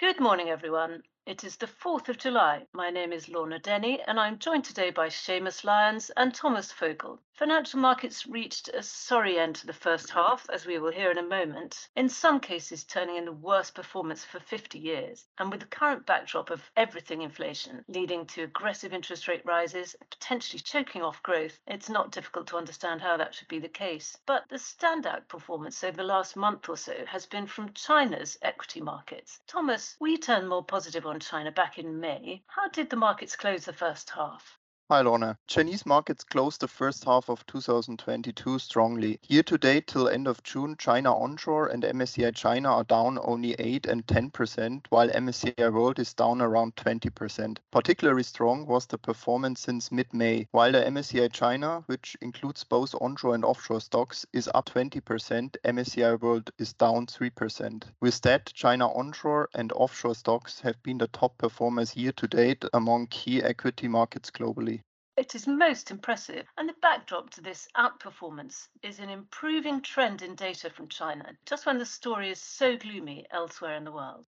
Good morning, everyone. It is the 4th of July. My name is Lorna Denny, and I'm joined today by Seamus Lyons and Thomas Fogel. Financial markets reached a sorry end to the first half, as we will hear in a moment, in some cases turning in the worst performance for 50 years. And with the current backdrop of everything inflation, leading to aggressive interest rate rises, potentially choking off growth, it's not difficult to understand how that should be the case. But the standout performance over the last month or so has been from China's equity markets. Thomas, we turned more positive on China back in May. How did the markets close the first half? Hi, Lorna. Chinese markets closed the first half of 2022 strongly. Year to date till end of June, China onshore and MSCI China are down only 8 and 10%, while MSCI World is down around 20%. Particularly strong was the performance since mid-May, while the MSCI China, which includes both onshore and offshore stocks, is up 20%, MSCI World is down 3%. With that, China onshore and offshore stocks have been the top performers year to date among key equity markets globally. It is most impressive, and the backdrop to this outperformance is an improving trend in data from China, just when the story is so gloomy elsewhere in the world.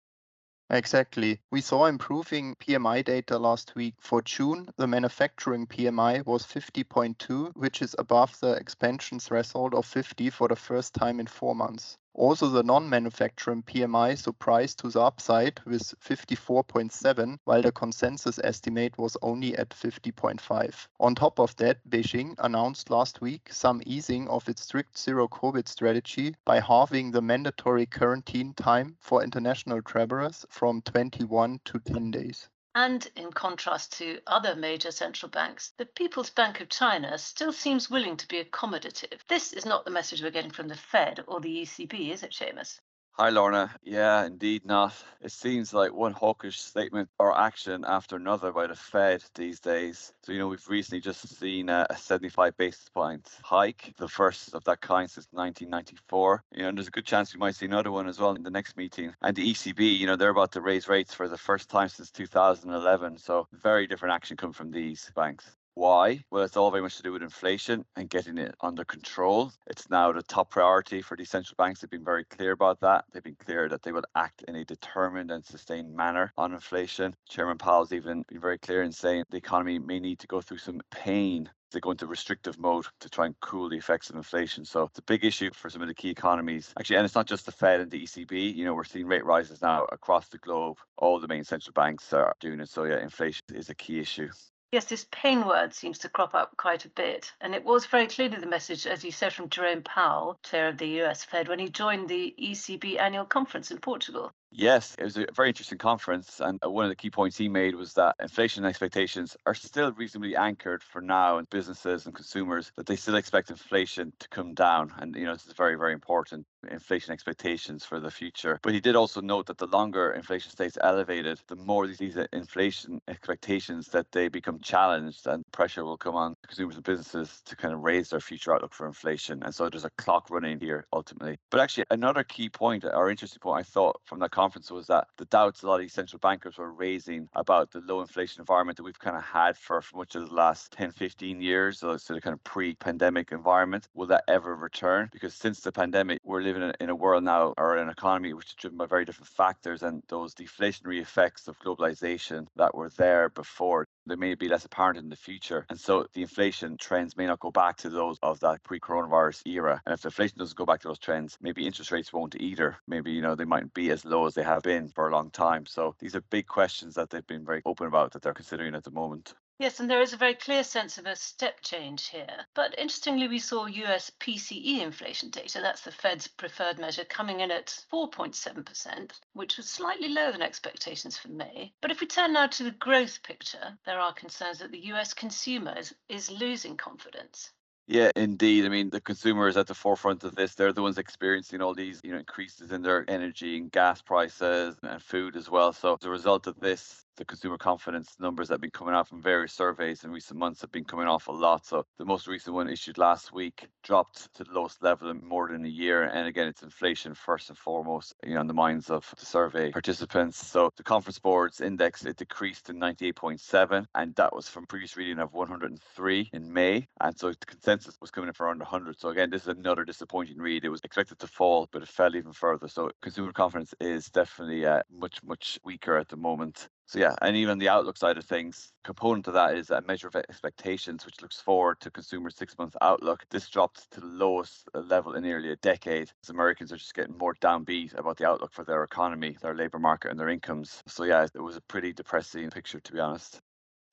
Exactly. We saw improving PMI data last week. For June, the manufacturing PMI was 50.2, which is above the expansion threshold of 50 for the first time in four months. Also, the non-manufacturing PMI surprised to the upside with 54.7, while the consensus estimate was only at 50.5. On top of that, Beijing announced last week some easing of its strict zero COVID strategy by halving the mandatory quarantine time for international travelers from 21 to 10 days. And in contrast to other major central banks, the People's Bank of China still seems willing to be accommodative. This is not the message we're getting from the Fed or the ECB, is it, Seamus? Hi, Lorna. Yeah, indeed not. It seems like one hawkish statement or action after another by the Fed these days. So, you know, we've recently just seen a, 75 basis points hike, the first of that kind since 1994. You know, and there's a good chance we might see another one as well in the next meeting. And the ECB, you know, they're about to raise rates for the first time since 2011. So, very different action come from these banks. Why? Well, it's all very much to do with inflation and getting it under control. It's now the top priority for these central banks. They've been very clear about that. They've been clear that they will act in a determined and sustained manner on inflation. Chairman Powell's even been very clear in saying the economy may need to go through some pain they go into restrictive mode to try and cool the effects of inflation. So it's a big issue for some of the key economies. Actually, and it's not just the Fed and the ECB. You know, we're seeing rate rises now across the globe. All the main central banks are doing it. So yeah, inflation is a key issue. Yes, this pain word seems to crop up quite a bit. And it was very clearly the message, as you said, from Jerome Powell, chair of the US Fed, when he joined the ECB annual conference in Portugal. Yes, it was a very interesting conference. And uh, one of the key points he made was that inflation expectations are still reasonably anchored for now in businesses and consumers, that they still expect inflation to come down. And, you know, this is very, very important inflation expectations for the future. But he did also note that the longer inflation stays elevated, the more these, these inflation expectations that they become challenged and pressure will come on consumers and businesses to kind of raise their future outlook for inflation. And so there's a clock running here ultimately. But actually, another key point or interesting point I thought from that conference was that the doubts a lot of these central bankers were raising about the low inflation environment that we've kind of had for, for much of the last 10, 15 years, so a kind of pre-pandemic environment. Will that ever return? Because since the pandemic, we're living in a, in a world now or an economy which is driven by very different factors and those deflationary effects of globalization that were there before they may be less apparent in the future. And so the inflation trends may not go back to those of that pre coronavirus era. And if the inflation doesn't go back to those trends, maybe interest rates won't either. Maybe, you know, they mightn't be as low as they have been for a long time. So these are big questions that they've been very open about that they're considering at the moment. Yes, and there is a very clear sense of a step change here. But interestingly, we saw US PCE inflation data, that's the Fed's preferred measure, coming in at 4.7%, which was slightly lower than expectations for May. But if we turn now to the growth picture, there are concerns that the US consumer is, is losing confidence. Yeah, indeed. I mean, the consumer is at the forefront of this. They're the ones experiencing all these, you know, increases in their energy and gas prices and food as well. So as a result of this, the consumer confidence numbers that have been coming out from various surveys in recent months have been coming off a lot. So the most recent one issued last week dropped to the lowest level in more than a year. And again, it's inflation first and foremost, you know, in the minds of the survey participants. So the conference board's index it decreased to 98.7, and that was from previous reading of 103 in May. And so the consensus was coming in for around 100. So again, this is another disappointing read. It was expected to fall, but it fell even further. So consumer confidence is definitely uh, much much weaker at the moment. So yeah, and even the outlook side of things, component of that is a measure of expectations, which looks forward to consumer six-month outlook. This dropped to the lowest level in nearly a decade. As Americans are just getting more downbeat about the outlook for their economy, their labour market, and their incomes. So yeah, it was a pretty depressing picture, to be honest.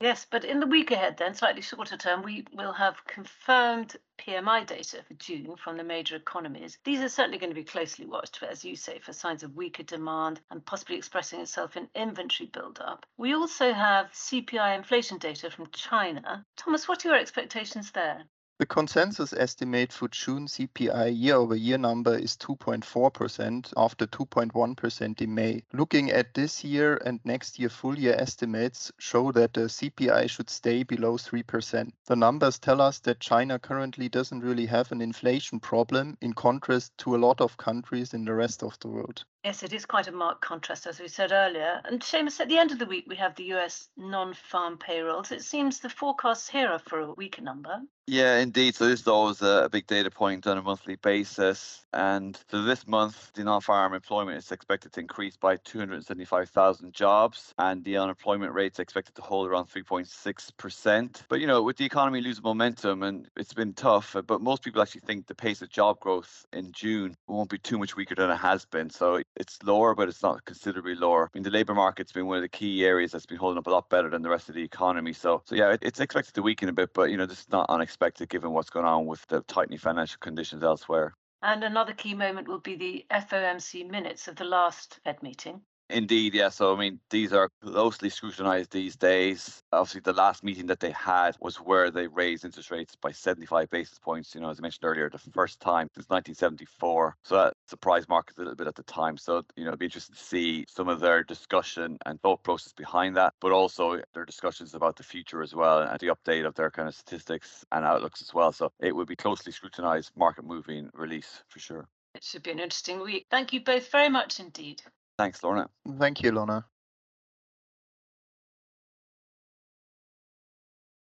Yes, but in the week ahead, then, slightly shorter term, we will have confirmed PMI data for June from the major economies. These are certainly going to be closely watched, as you say, for signs of weaker demand and possibly expressing itself in inventory buildup. We also have CPI inflation data from China. Thomas, what are your expectations there? The consensus estimate for June CPI year-over-year number is 2.4% after 2.1% in May. Looking at this year and next year full year estimates show that the CPI should stay below 3%. The numbers tell us that China currently doesn't really have an inflation problem in contrast to a lot of countries in the rest of the world. Yes, it is quite a marked contrast, as we said earlier. And Seamus, at the end of the week, we have the US non farm payrolls. It seems the forecasts here are for a weaker number. Yeah, indeed. So this is always a big data point on a monthly basis. And so this month, the non-farm employment is expected to increase by 275,000 jobs, and the unemployment rate is expected to hold around 3.6%. But you know, with the economy losing momentum, and it's been tough, uh, but most people actually think the pace of job growth in June won't be too much weaker than it has been. So it's lower, but it's not considerably lower. I mean, the labour market's been one of the key areas that's been holding up a lot better than the rest of the economy. So, so yeah, it's expected to weaken a bit, but you know, this is not unexpected given what's going on with the tightening financial conditions elsewhere. And another key moment will be the FOMC minutes of the last Fed meeting. Indeed, yeah. So, I mean, these are closely scrutinized these days. Obviously, the last meeting that they had was where they raised interest rates by 75 basis points, you know, as I mentioned earlier, the first time since 1974. So that surprised markets a little bit at the time. So, you know, it'd be interesting to see some of their discussion and thought process behind that, but also their discussions about the future as well and the update of their kind of statistics and outlooks as well. So it would be closely scrutinized market moving release for sure. It should be an interesting week. Thank you both very much indeed. Thanks, Lorna. Thank you, Lorna.